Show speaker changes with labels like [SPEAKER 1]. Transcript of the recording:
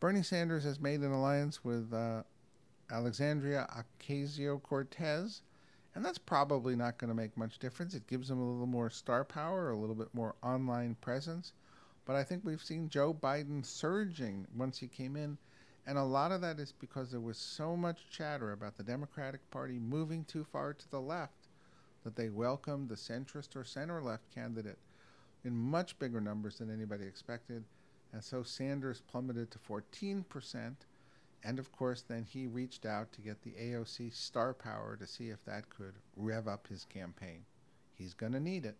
[SPEAKER 1] Bernie Sanders has made an alliance with uh, Alexandria Ocasio Cortez, and that's probably not going to make much difference. It gives him a little more star power, a little bit more online presence. But I think we've seen Joe Biden surging once he came in, and a lot of that is because there was so much chatter about the Democratic Party moving too far to the left that they welcomed the centrist or center left candidate in much bigger numbers than anybody expected. And so Sanders plummeted to 14%. And of course, then he reached out to get the AOC star power to see if that could rev up his campaign. He's going to need it.